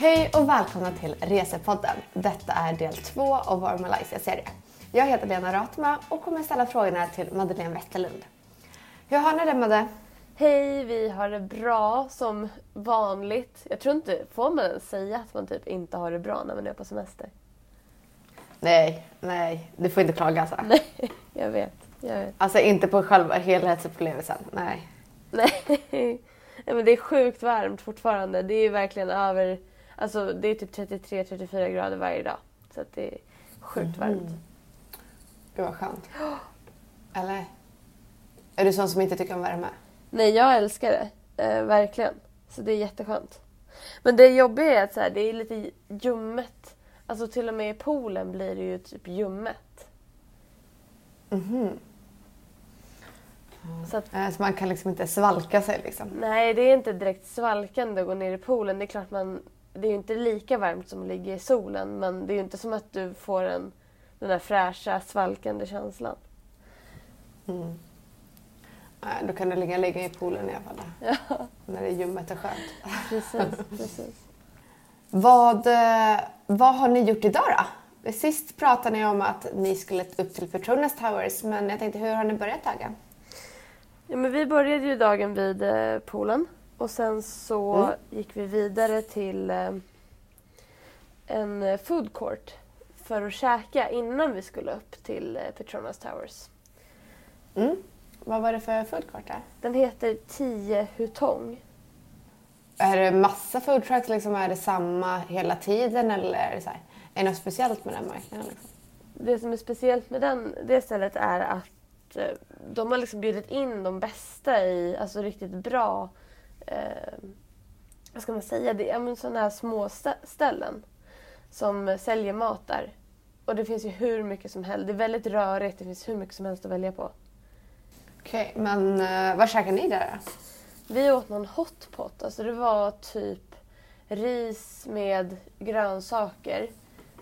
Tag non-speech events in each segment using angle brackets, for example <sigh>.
Hej och välkomna till Resepodden. Detta är del två av vår Malaysia-serie. Jag heter Lena Ratma och kommer ställa frågorna till Madeleine Wetterlund. Hur har ni det Madde? Hej, vi har det bra som vanligt. Jag tror inte, får man ens säga att man typ inte har det bra när man är på semester? Nej, nej, du får inte klaga alltså. Nej, <laughs> jag vet. Jag vet. Alltså inte på själva helhetsupplevelsen, nej. Nej, <laughs> Nej, men det är sjukt varmt fortfarande. Det är verkligen över, alltså det är typ 33-34 grader varje dag. Så att det är sjukt varmt. Gud vad skönt. Eller? Är du sån som inte tycker om värme? Nej, jag älskar det. Eh, verkligen. Så det är jätteskönt. Men det jobbiga är att så här, det är lite ljummet. Alltså till och med i poolen blir det ju typ ljummet. Mhm. Så att, Eh, Så man kan liksom inte svalka sig liksom. nej, det är inte direkt svalkande att gå ner i poolen. Det är klart man... Det är ju inte lika varmt som att ligga i solen men det är ju inte som att du får en, den där fräscha, svalkande känslan. Mm. Nej, då kan du ligga, ligga i poolen i alla fall. Ja, När det är ljummet och skönt. precis. <laughs> precis. Vad, eh, vad har ni gjort idag då? Sist pratade ni om att ni skulle upp till Petronas Towers, men jag tänkte hur har ni börjat dagen? Ja, men vi började ju dagen vid eh, poolen och sen så Mm. gick vi vidare till eh, en eh, food court för att käka innan vi skulle upp till eh, Petronas Towers. Mm. Vad var det för food court där? Den heter 10 Hutong. Är det massa food trucks, liksom, är det samma hela tiden eller är det, så här, är det något speciellt med den marknaden? Liksom? Det som är speciellt med den, det stället är att de har liksom bjudit in de bästa i, alltså riktigt bra, eh, vad ska man säga, det är sådana här små stä- ställen som eh, säljer mat där. Och det finns ju hur mycket som helst, det är väldigt rörigt, det finns hur mycket som helst att välja på. Okej, men uh, vad käkar ni där då? Vi åt någon hotpot, alltså det var typ ris med grönsaker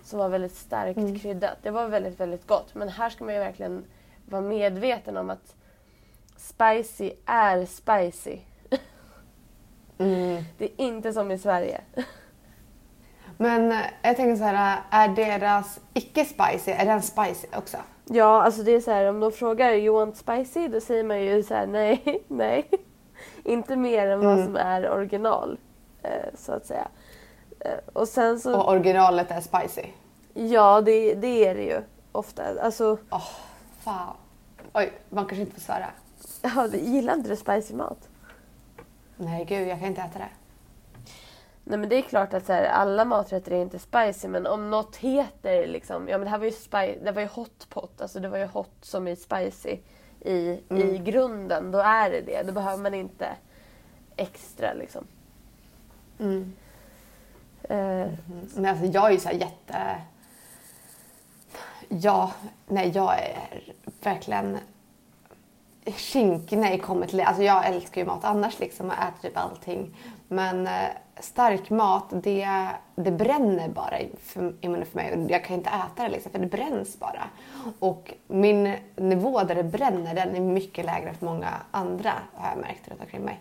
som var väldigt starkt Mm. kryddat. Det var väldigt, väldigt gott. Men här ska man ju verkligen vara medveten om att spicy är spicy. Mm. Det är inte som i Sverige. <laughs> Men eh, jag tänker så här, är deras icke-spicy, är den spicy också? Ja, alltså det är så här om de frågar you want spicy? Då säger man ju så här nej, <laughs> nej. <laughs> Inte mer än vad Mm. som är original. Eh, så att säga. Eh, och sen så, Och originalet är spicy? ja det, det är det ju ofta. Alltså, Åh, fan. Oj, man kanske inte får svära. ja, gillar inte du spicy mat? Nej, gud, jag kan inte äta det. Nej men det är klart att så här, alla maträtter är inte spicy men om något heter liksom, ja men det här var ju, spi- det var ju hot pot, alltså det var ju hot som är spicy i, i Mm. grunden, då är det det. Då behöver man inte extra liksom. Mm. Eh, Men alltså jag är ju så här jätte... Ja, nej jag är verkligen kommer till det. Alltså jag älskar ju mat annars liksom och äter typ allting. Men eh, stark mat, det, det bränner bara i, för, i munnen för mig. Jag kan inte äta det liksom för det bränns bara. Och min nivå där det bränner den är mycket lägre än för många andra har jag märkt runt omkring mig.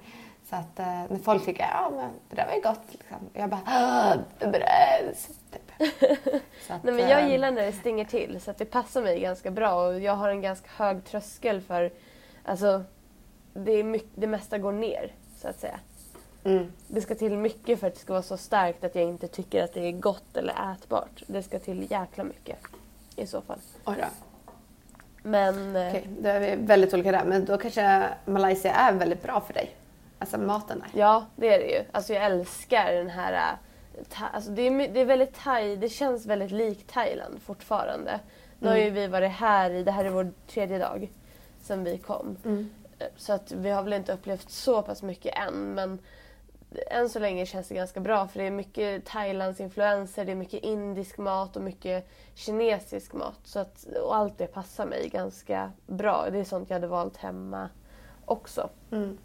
Så att eh, när folk tycker ja men det där var ju gott liksom. Jag bara "Ah, det bränns. Typ. <laughs> Att, nej men jag eh, gillar när det stinger till så att det passar mig ganska bra och jag har en ganska hög tröskel för, alltså det, är mycket, det mesta går ner så att säga. Mm. Det ska till mycket för att det ska vara så starkt att jag inte tycker att det är gott eller ätbart. Det ska till jäkla mycket i så fall. Oj då. Men eh, Okej, då är vi väldigt olika där. Men då kanske Malaysia är väldigt bra för dig. Alltså maten där. ja, det är det ju. Alltså jag älskar den här... eh, alltså det, är, det är väldigt thai, det känns väldigt likt Thailand fortfarande. Nu har ju vi varit här i, det här är vår tredje dag sedan vi kom. Mm. Eh, Så att vi har väl inte upplevt så pass mycket än men än så länge känns det ganska bra för det är mycket Thailands influenser, det är mycket indisk mat och mycket kinesisk mat. Så att, och allt det passar mig ganska bra. Det är sånt jag hade valt hemma också. Mm.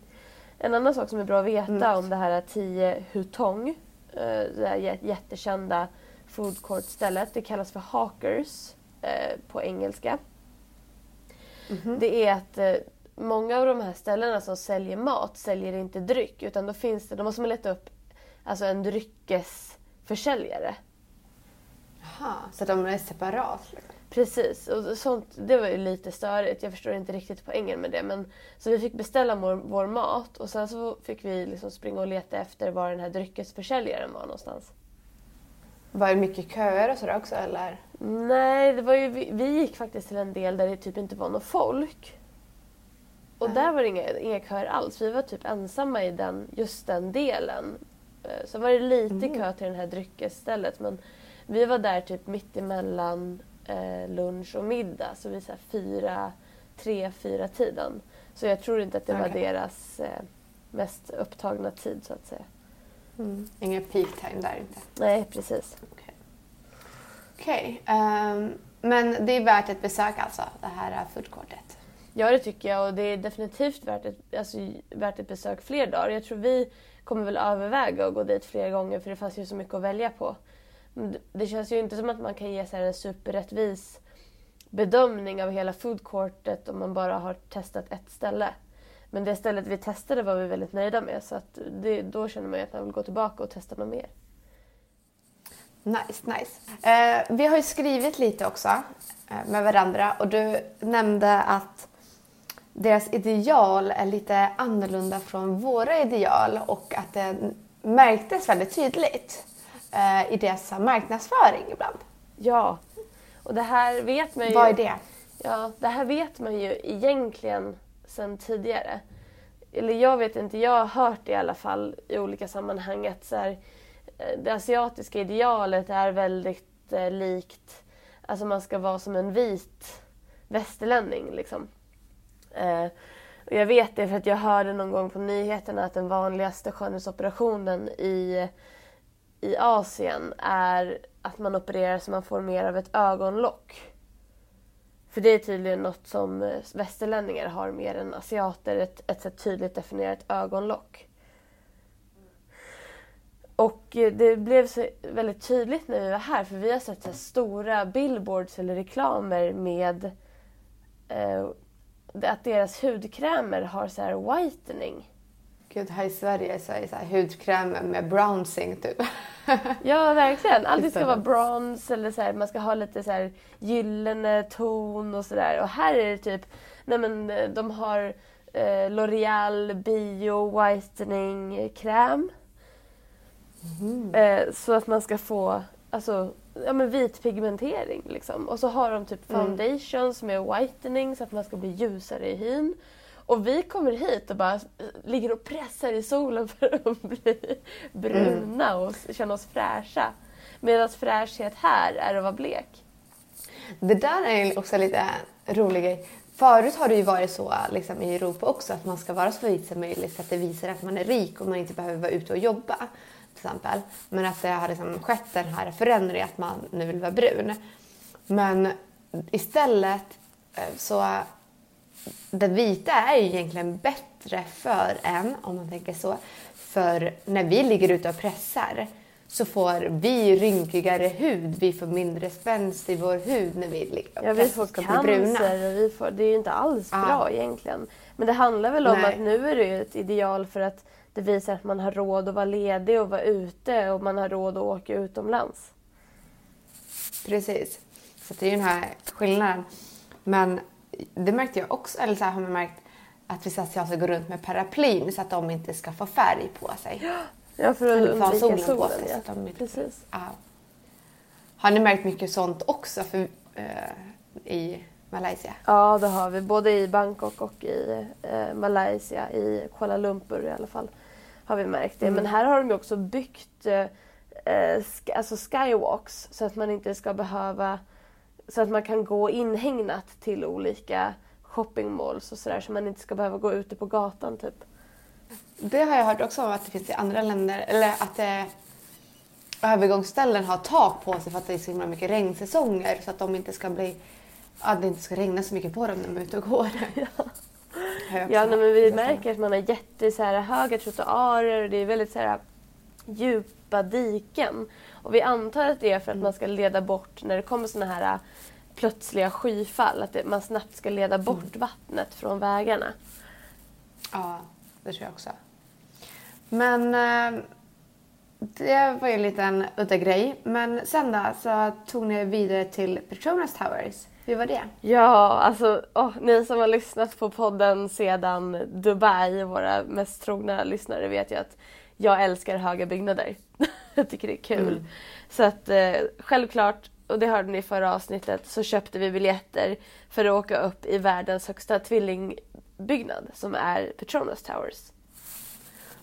En annan sak som är bra att veta Mm. om det här 10 Hutong, eh, det här jä- jättekända food court-stället, det kallas för Hawkers eh, på engelska. Mhm. Det är att eh, många av de här ställena som säljer mat säljer inte dryck utan då finns det, då måste man leta upp alltså en försäljare. Jaha, så de är separat? Liksom. Precis, och sånt, det var ju lite störigt. Jag förstår inte riktigt poängen med det. Men, så vi fick beställa vår, vår mat och sen så fick vi liksom springa och leta efter var den här dryckesförsäljaren var någonstans. Var det mycket köer och sådär också eller? Nej, det var ju, vi, vi gick faktiskt till en del där det typ inte var något folk. Och Nej. där var det inga, inga köer alls. Vi var typ ensamma i den, just den delen. Eh, Så var det lite Mm. kö till det här dryckesstället men vi var där typ mitt emellan eh, lunch och middag. Så vi så fyra, tre, fyra tiden. Så jag tror inte att det var Okej. deras eh, mest upptagna tid så att säga. Mm. Ingen peak time där inte? Nej, precis. Okej. ehm, men det är värt ett besök alltså, det här foodcourtet? Ja, det tycker jag. Och det är definitivt värt ett, alltså, värt ett besök fler dagar. Jag tror vi kommer väl överväga att gå dit fler gånger för det fanns ju så mycket att välja på. Det- Det känns ju inte som att man kan ge så här en superrättvis bedömning av hela foodcourtet om man bara har testat ett ställe. Men det stället vi testade var vi väldigt nöjda med så att det, då känner man ju att man vill gå tillbaka och testa något mer. Nice, nice. Eh, vi har ju skrivit lite också eh, med varandra och du nämnde att deras ideal är lite annorlunda från våra ideal och att det märktes väldigt tydligt eh, i deras marknadsföring ibland. Ja, och det här vet man ju... Vad är det? Ja, det här vet man ju egentligen sen tidigare. Eller jag vet inte, jag har hört det i alla fall i olika sammanhang att så här, eh, det asiatiska idealet är väldigt eh, likt, alltså man ska vara som en vit västerlänning liksom. Eh, och jag vet det för att jag hörde någon gång på nyheterna att den vanligaste skönhetsoperationen i, i Asien är att man opererar så man får mer av ett ögonlock. För det är tydligen något som eh, västerlänningar har mer än asiater, ett, ett ett tydligt definierat ögonlock. Och eh, det blev så väldigt tydligt när vi var här för vi har sett så stora billboards eller reklamer med eh, att deras hudkrämer har så här whitening. Gud, här i Sverige så är det så här hudkräm med browsing typ. <laughs> Ja, verkligen. Allting ska vara bronze eller så här, man ska ha lite så här gyllene ton och sådär. Och här är det typ, nej men eh, de har eh, L'Oreal Bio Whitening kräm. Eh, så att man ska få alltså, ja, men vit pigmentering. Liksom. Och så har de typ Mm. foundations med whitening så att man ska bli ljusare i hyn. Och vi kommer hit och bara ligger och pressar i solen för att bli bruna och s- känna oss fräscha. Medan fräschhet här är att vara blek. Det där är också lite rolig grej. Förut har det ju varit så liksom, i Europa också att man ska vara så vit som möjligt så att det visar att man är rik och man inte behöver vara ute och jobba. Till exempel. Men att det har liksom skett den här förändringen att man nu vill vara brun. Men istället eh, så det vita är ju egentligen bättre för en, om man tänker så. För när vi ligger ute och pressar så får vi rynkigare hud, vi får mindre spänst i vår hud när vi ligger och Ja, vi får cancer vi får, det är ju inte alls Ja. bra egentligen. Men det handlar väl om Nej. att nu är det ju ett ideal för att det visar att man har råd att vara ledig och vara ute och man har råd att åka utomlands. Precis. Så det är ju den här skillnaden. Men det märkte jag också, eller så här har man märkt att vissa asiater går runt med paraplyn så att de inte ska få färg på sig. Ja, för att undvika solen på solen. sig, så ja. att de inte- Precis. Ja. Har ni märkt mycket sånt också för, eh, i Malaysia? Ja, det har vi. Både i Bangkok och i eh, Malaysia, i Kuala Lumpur i alla fall, har vi märkt det. Mm. Men här har de ju också byggt eh, eh, sk- alltså skywalks så att man inte ska behöva så att man kan gå inhägnat till olika shoppingmalls och sådär så man inte ska behöva gå ute på gatan typ. Det har jag hört också att det finns i andra länder. Eller att eh, övergångsställen har tak på sig för att det är så himla mycket regnsäsonger. Så att de inte ska bli... Att det inte ska regna så mycket på dem när de är ute och går. <laughs> Ja, nej, men vi märker att man har jätte så här, höga trottoarer och det är väldigt så här, djupa diken. Och vi antar att det är för att man ska leda bort, när det kommer såna här äh, plötsliga skyfall, att det, man snabbt ska leda bort vattnet från vägarna. Ja, det tror jag också. Men eh, det var ju en liten udda grej. Men sen då så tog ni vidare till Petronas Towers. Hur var det? Ja, alltså åh, ni som har lyssnat på podden sedan Dubai, våra mest trogna lyssnare, vet ju att jag älskar höga byggnader. <laughs> jag tycker det är kul. Mm. Så att eh, självklart, och det hörde ni i förra avsnittet, så köpte vi biljetter för att åka upp i världens högsta tvillingbyggnad som är Petronas Towers.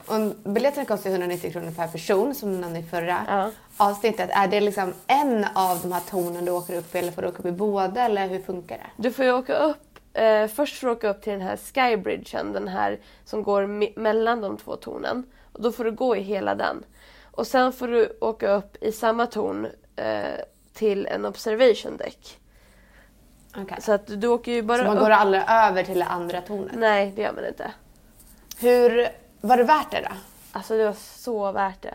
Och biljetterna kostar 190 kronor per person som du nämnde i förra Ja. avsnittet. Är det liksom en av de här tornen du åker upp i eller får du åka upp i båda eller hur funkar det? Du får ju åka upp, eh, först får du åka upp till den här skybridgen, den här som går me- mellan de två tornen. Och då får du gå i hela den. Och sen får du åka upp i samma torn eh, till en observation deck. Okej. Så att du åker ju bara Så man upp. går aldrig över till det andra tornet? Nej, det gör man inte. Hur, var det värt det då? Alltså det var så värt det.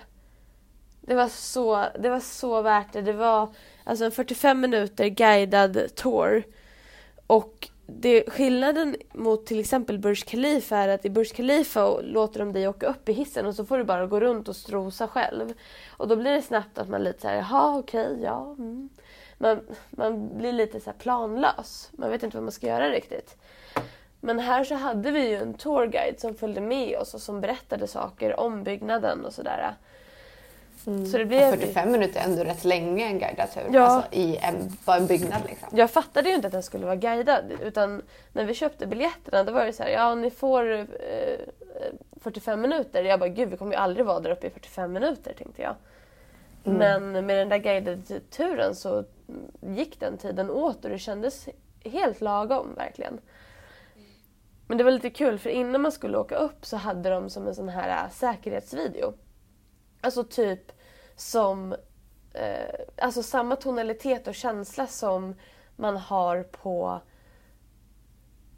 Det var så, det var så värt det. Det var alltså en 45 minuter guidad tour. Och det, skillnaden mot till exempel Burj Khalifa är att i Burj Khalifa låter de dig åka upp i hissen och så får du bara gå runt och strosa själv. Och då blir det snabbt att man lite så här, jaha okej, ja. Mm. Man, man blir lite så här planlös. Man vet inte vad man ska göra riktigt. Men här så hade vi ju en tourguide som följde med oss och som berättade saker om byggnaden och sådär. Så det blev... 45 minuter är ändå rätt länge en guidad tur. Ja. Alltså i en, bara en byggnad liksom. Jag fattade ju inte att den skulle vara guidad utan när vi köpte biljetterna då var det så här, ja ni får eh, 45 minuter. Jag bara, gud vi kommer ju aldrig vara där uppe i 45 minuter tänkte jag. Men med den där guidade turen så gick den tiden åt och det kändes helt lagom verkligen. Men det var lite kul för innan man skulle åka upp så hade de som en sån här äh, säkerhetsvideo. Alltså typ som eh, alltså samma tonalitet och känsla som man har på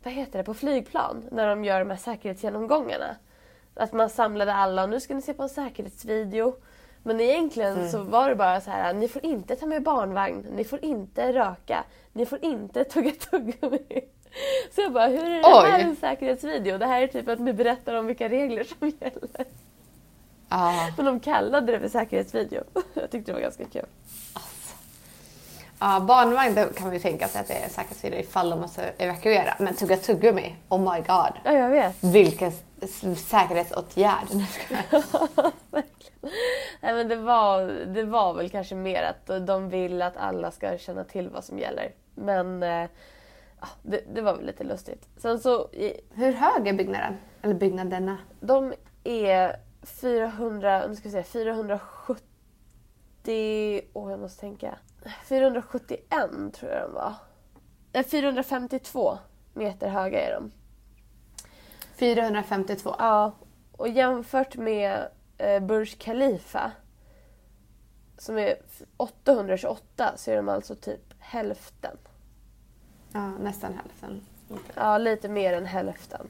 vad heter det, på flygplan när de gör de här säkerhetsgenomgångarna. Att man samlade alla och nu ska ni se på en säkerhetsvideo. Men egentligen så var det bara så här, ni får inte ta med barnvagn, ni får inte röka, ni får inte tugga tuggummi. Så jag bara, hur är det Oj. här en säkerhetsvideo? Det här är typ att ni berättar om vilka regler som gäller. Ja. <laughs> Men de kallade det för säkerhetsvideo. <laughs> Jag tyckte det var ganska kul. Ja, barnvagn då kan ju tänka sig att det är säkerhetsvideo ifall de måste evakuera. Men tugga tuggummi, oh my god. Ja, jag vet. Vilken säkerhetsåtgärd. <laughs> Nej, men det, var, det var väl kanske mer att de vill att alla ska känna till vad som gäller. Men eh, det, det var väl lite lustigt. Sen så, i, Hur hög är byggnaden? Eller byggnaderna? de är 400, nu ska vi se, 470... Åh, jag måste tänka. 471 tror jag de var. Nej, 452 meter höga är de. 452. Ja, och jämfört med eh, Burj Khalifa som är f- 828 så är de alltså typ hälften. Ja, nästan hälften. Ja, lite mer än hälften.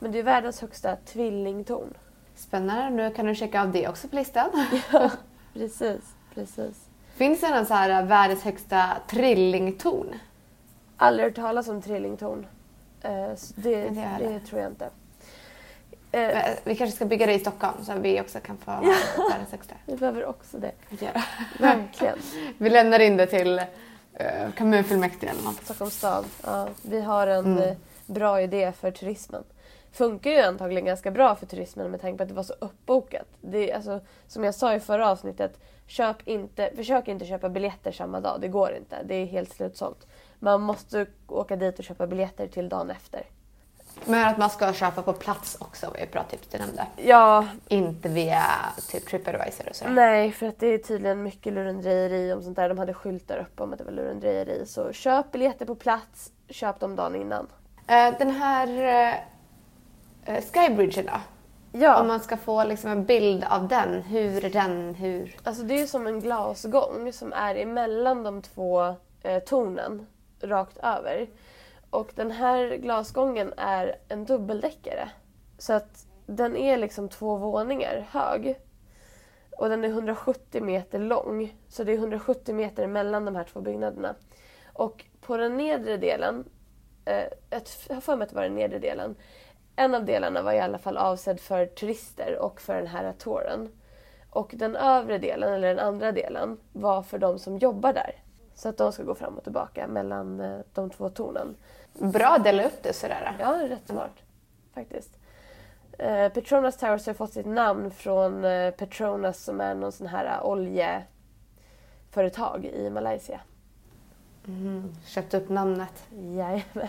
Men det är världens högsta tvillingtorn. Spännande. Nu kan du checka av det också på listan. <laughs> Precis, precis. Finns det någon så här äh, världens högsta trillingtorn? Aldrig hört talas om trillingtorn. Eh, det, det tror jag inte. Men, Eh, Vi kanske ska bygga det i Stockholm så att vi också kan få <laughs> världens högsta. vi behöver också det. Ja. <laughs> Verkligen. Vi lämnar in det till kommunfullmäktige eller något. Stockholms stad. Ja, vi har en Mm. eh, bra idé för turismen. Funkar ju antagligen ganska bra för turismen med tanke på att det var så uppbokat. Det är, alltså, som jag sa i förra avsnittet, köp inte, försök inte köpa biljetter samma dag. Det går inte. Det är helt slutsålt. Man måste åka dit och köpa biljetter till dagen efter. Men att man ska köpa på plats också var ju ett bra tips du nämnde. Ja, Inte via typ Tripadvisor och sådär. nej för att det är tydligen mycket lurendrejeri om sånt där. De hade skyltar uppe om att det var lurendrejeri. Så köp biljetter på plats, köp dem dagen innan. Eh, den här uh, Skybridgen då? Ja. Om man ska få liksom en bild av den. Hur den? Hur? Alltså det är som en glasgång som är emellan de två eh, tornen rakt över. Och den här glasgången är en dubbeldäckare. Så att den är liksom två våningar hög. Och den är 170 meter lång. Så det är 170 meter mellan de här två byggnaderna. Och på den nedre delen, eh, jag har för mig att det var den nedre delen. En av delarna var i alla fall avsedd för turister och för den här touren. Och den övre delen, eller den andra delen, var för de som jobbar där. Så att de ska gå fram och tillbaka mellan eh, de två tornen. Bra att dela upp det sådär. Ja, rätt smart faktiskt. Eh, Petronas Towers har fått sitt namn från eh, Petronas som är någon sån här oljeföretag i Malaysia. Mm, köpt upp namnet. Jajamän.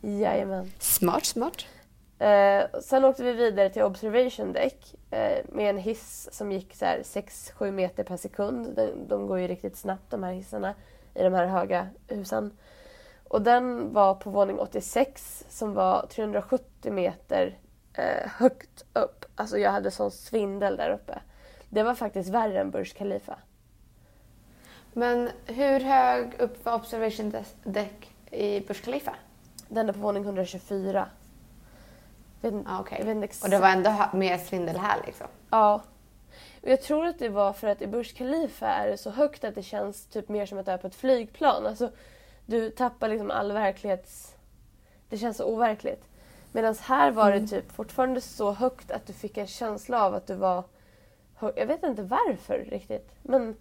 Jajamän. Smart, smart. Eh, sen åkte vi vidare till Observation Deck eh, med en hiss som gick 6-7 meter per sekund. De, de, går ju riktigt snabbt de här hissarna i de här höga husen. Och den var på våning 86 som var 370 meter eh, högt upp. Alltså jag hade sån svindel där uppe. Det var faktiskt värre än Burj Khalifa. Men hur hög upp var Observation Deck i Burj Khalifa? Den är på våning 124. Vet, ah, okay. Och det var ändå mer svindel här liksom? Ja. Och jag tror att det var för att i Burj Khalifa är det så högt att det känns typ mer som att du är på ett flygplan. Alltså, du tappar liksom all verklighets... Det känns så overkligt. Medan här var mm. det typ fortfarande så högt att du fick en känsla av att du var... Jag vet inte varför riktigt. Men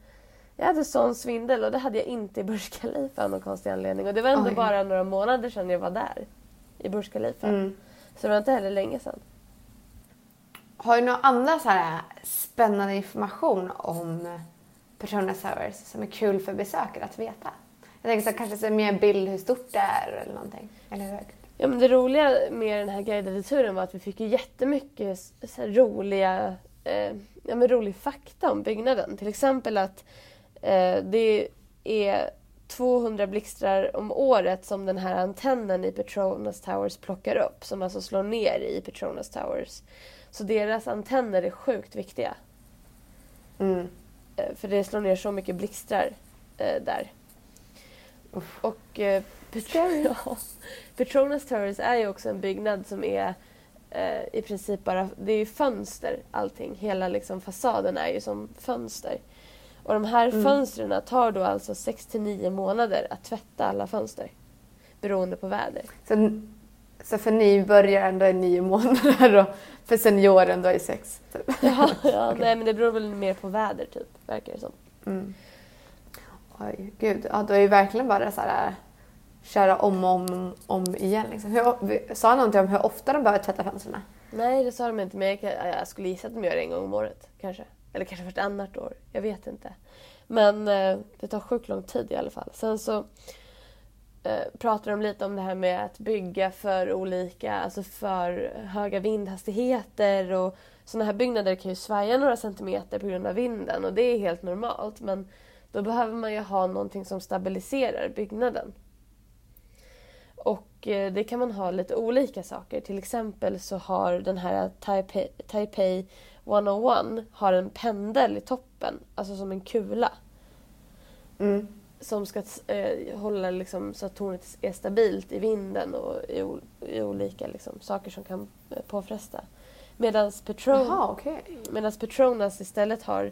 jag hade sån svindel och det hade jag inte i Burj Khalifa av någon konstig anledning. Och det var ändå Oj. bara några månader sedan jag var där. I Burj Khalifa. Mm. Så det var inte heller länge sedan. Har du några andra så här spännande information om Petronas Towers som är kul för besökare att veta? Jag tänker så kanske så mer bild hur stort det är eller någonting. Eller hur högt. Ja, men det roliga med den här guidade turen var att vi fick ju jättemycket så roliga, eh, ja, men rolig fakta om byggnaden. Till exempel att det är 200 blixtrar om året som den här antennen i Petronas Towers plockar upp. Som alltså slår ner i Petronas Towers. Så deras antenner är sjukt viktiga. Mm. Eh, för det slår ner så mycket blixtrar eh, där. Uff. Och eh, Petron <laughs> Petronas Towers är ju också en byggnad som är eh, i princip bara, det är ju fönster allting. Hela liksom fasaden är ju som fönster. Och de här mm. fönstren tar då alltså 6 till 9 månader att tvätta alla fönster. Beroende på väder. Så, så för nybörjare ändå är nio månader och för senioren då är sex? Typ. <laughs> Ja, ja <laughs> okay. nej men det beror väl mer på väder typ, verkar det som. Mm. Oj, gud. Ja, då är ju verkligen bara så här köra om och om, om igen. Liksom. Hur, sa han någonting om hur ofta de behöver tvätta fönstren? Nej, det sa de inte. Men jag, jag skulle gissa att de gör det en gång om året. Kanske. Eller kanske vartannat år. Jag vet inte. Men eh, det tar sjukt lång tid i alla fall. Sen så eh, pratar de lite om det här med att bygga för olika, alltså för höga vindhastigheter och sådana här byggnader kan ju svaja några centimeter på grund av vinden och det är helt normalt. Men då behöver man ju ha någonting som stabiliserar byggnaden. Och eh, det kan man ha lite olika saker. Till exempel så har den här Taipei, Taipei 101 har en pendel i toppen, alltså som en kula. Mm. Som ska eh, hålla liksom, så att tornet är stabilt i vinden och i, i olika liksom, saker som kan eh, påfresta. Medan Petron okay. Petronas istället har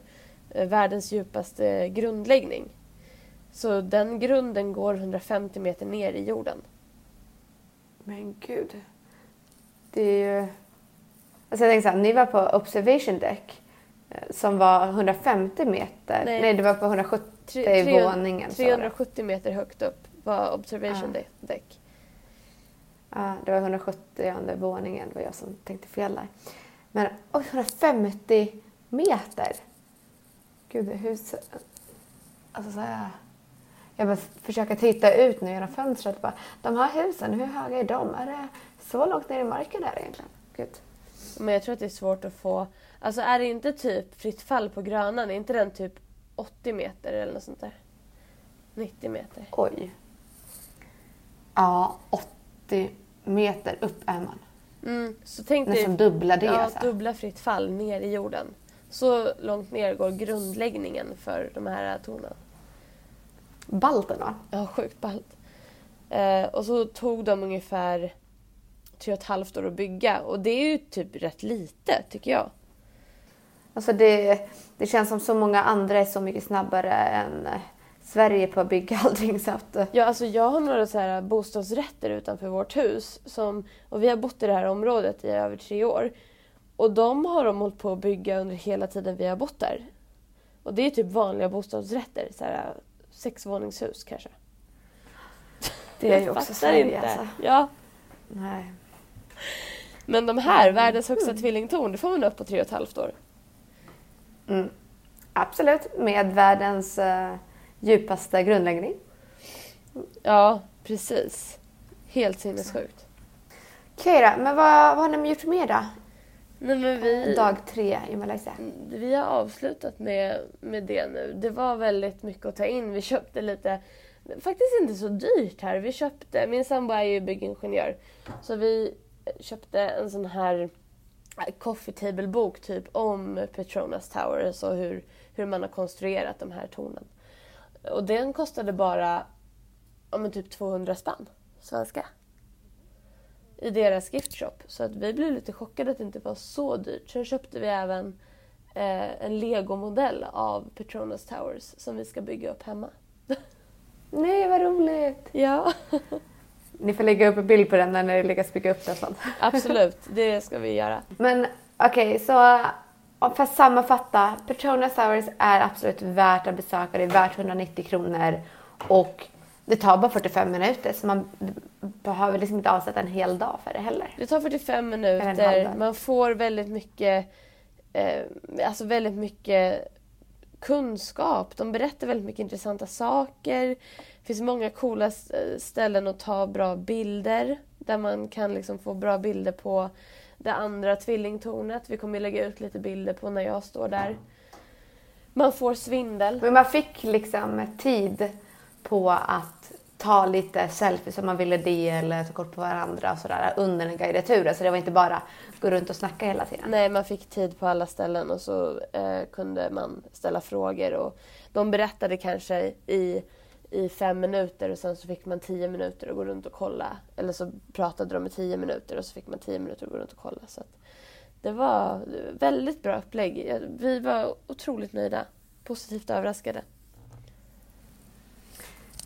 eh, världens djupaste grundläggning. Så den grunden går 150 meter ner i jorden. Men gud. Det är ju Alltså jag tänkte så här, ni var på observation deck eh, som var 150 meter. Nej, Nej det var på 170 300, våningen. 370 meter högt upp var observation ah. deck. Ja, det var 170 under våningen. Det var jag som tänkte fel där. Men oj, 150 meter! Gud, hur... Alltså så här, jag bara försöker titta ut nu genom fönstret. Bara, de här husen, hur höga är de? Är det så långt ner i marken där egentligen? Gud. Men jag tror att det är svårt att få... Alltså är det inte typ fritt fall på Grönan, är inte den typ 80 meter eller något sånt där? 90 meter. Oj. Ja, 80 meter upp är man. Mm, så tänk Nästan dig, dubbla det. Ja, alltså. dubbla fritt fall ner i jorden. Så långt ner går grundläggningen för de här tornen. Ballt va? Ja, sjukt ballt. Eh, och så tog de ungefär tre och ett halvt år att bygga och det är ju typ rätt lite tycker jag. Alltså det, det känns som så många andra är så mycket snabbare än eh, Sverige på att bygga <laughs> allting. Så att... Eh. Ja, alltså jag har några så här bostadsrätter utanför vårt hus som, och vi har bott i det här området i över tre år. Och de har de hållit på att bygga under hela tiden vi har bott där. Och det är typ vanliga bostadsrätter, så här, sexvåningshus kanske. Det är ju också Sverige inte. alltså. Ja, Nej. Men de här, världens högsta tvillingtorn, det får man upp på tre och ett halvt år. Mm. Absolut, med världens eh, djupaste grundläggning. Ja, precis. Helt sinnessjukt. Okej då, men vad, vad har ni gjort mer då? Nej, vi, Dag tre i Malaysia. vi har avslutat med, med det nu. Det var väldigt mycket att ta in. Vi köpte lite, faktiskt inte så dyrt här. Vi köpte, min sambo är ju byggingenjör, så vi köpte en sån här eh, coffee table-bok typ om Petronas Towers och hur, hur man har konstruerat de här tornen. Och den kostade bara ja, men typ 200 spänn svenska i deras giftshop. Så att vi blev lite chockade att det inte var så dyrt. Sen köpte vi även eh, en legomodell av Petronas Towers som vi ska bygga upp hemma. Nej, vad roligt! Ja, <laughs> Ni får lägga upp en bild på den när ni lyckas bygga upp den. Sånt. absolut. Det ska vi göra. <laughs> Men okej, så om- för att sammanfatta. Petronas Towers är absolut värt att besöka. Det är värt 190 kronor och det tar bara 45 minuter så man behöver liksom inte avsätta en hel dag för det heller. Det tar 45 Eller en minuter. Man får väldigt mycket, eh, alltså väldigt mycket kunskap. De berättar väldigt mycket intressanta saker. Det finns många coola ställen att ta bra bilder. Där man kan liksom få bra bilder på det andra tvillingtornet. Vi kommer lägga ut lite bilder på när jag står där. Man får svindel. Men man fick liksom tid på att ta lite selfies om man ville det eller ta kort på varandra och sådär under den guidade turen. Så det var inte bara gå runt och snacka hela tiden. Nej, man fick tid på alla ställen och så eh, kunde man ställa frågor. Och de berättade kanske i, i fem minuter och sen så fick man tio minuter att gå runt och kolla. Eller så pratade de i tio minuter och så fick man tio minuter att gå runt och kolla. Så det var väldigt bra upplägg. Vi var otroligt nöjda. Positivt överraskade.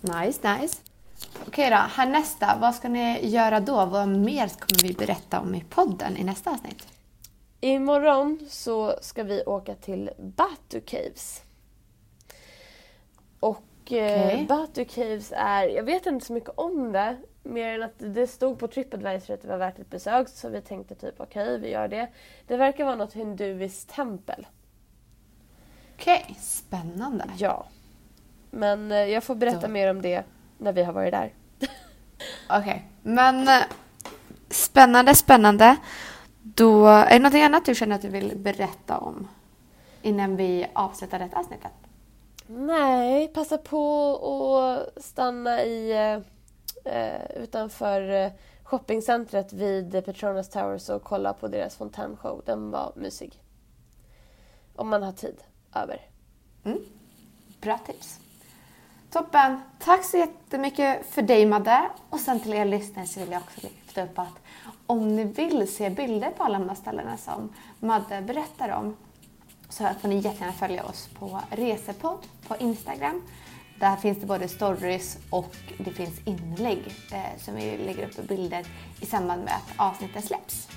Nice, nice. Okej då, härnästa. Vad ska ni göra då? Vad mer kommer vi berätta om i podden i nästa avsnitt? Imorgon så ska vi åka till Batu Caves. Och eh, Okej. Batu Caves är, jag vet inte så mycket om det, mer än att det stod på Tripadvisor att det var värt ett besök så vi tänkte typ okej, vi gör det. Det verkar vara något hinduiskt tempel. Okej, spännande. Ja. Men eh, jag får berätta Då- mer om det när vi har varit där. <laughs> Okej, men eh, spännande, spännande. Då, är det något annat du känner att du vill berätta om innan vi avslutar detta avsnittet? Nej, passa på att stanna i, eh, utanför eh, shoppingcentret vid Petronas Towers och kolla på deras fontänshow. Den var mysig. Om man har tid över. Mm. Bra tips. Toppen. Tack så jättemycket för dig Madde. Och sen till er lyssnare så vill jag också lyfta upp att om ni vill se bilder på alla de här ställena som Madde berättar om så får ni jättegärna följa oss på Resepodd på Instagram. Där finns det både stories och det finns inlägg eh, som vi lägger upp bilder i samband med att avsnittet släpps.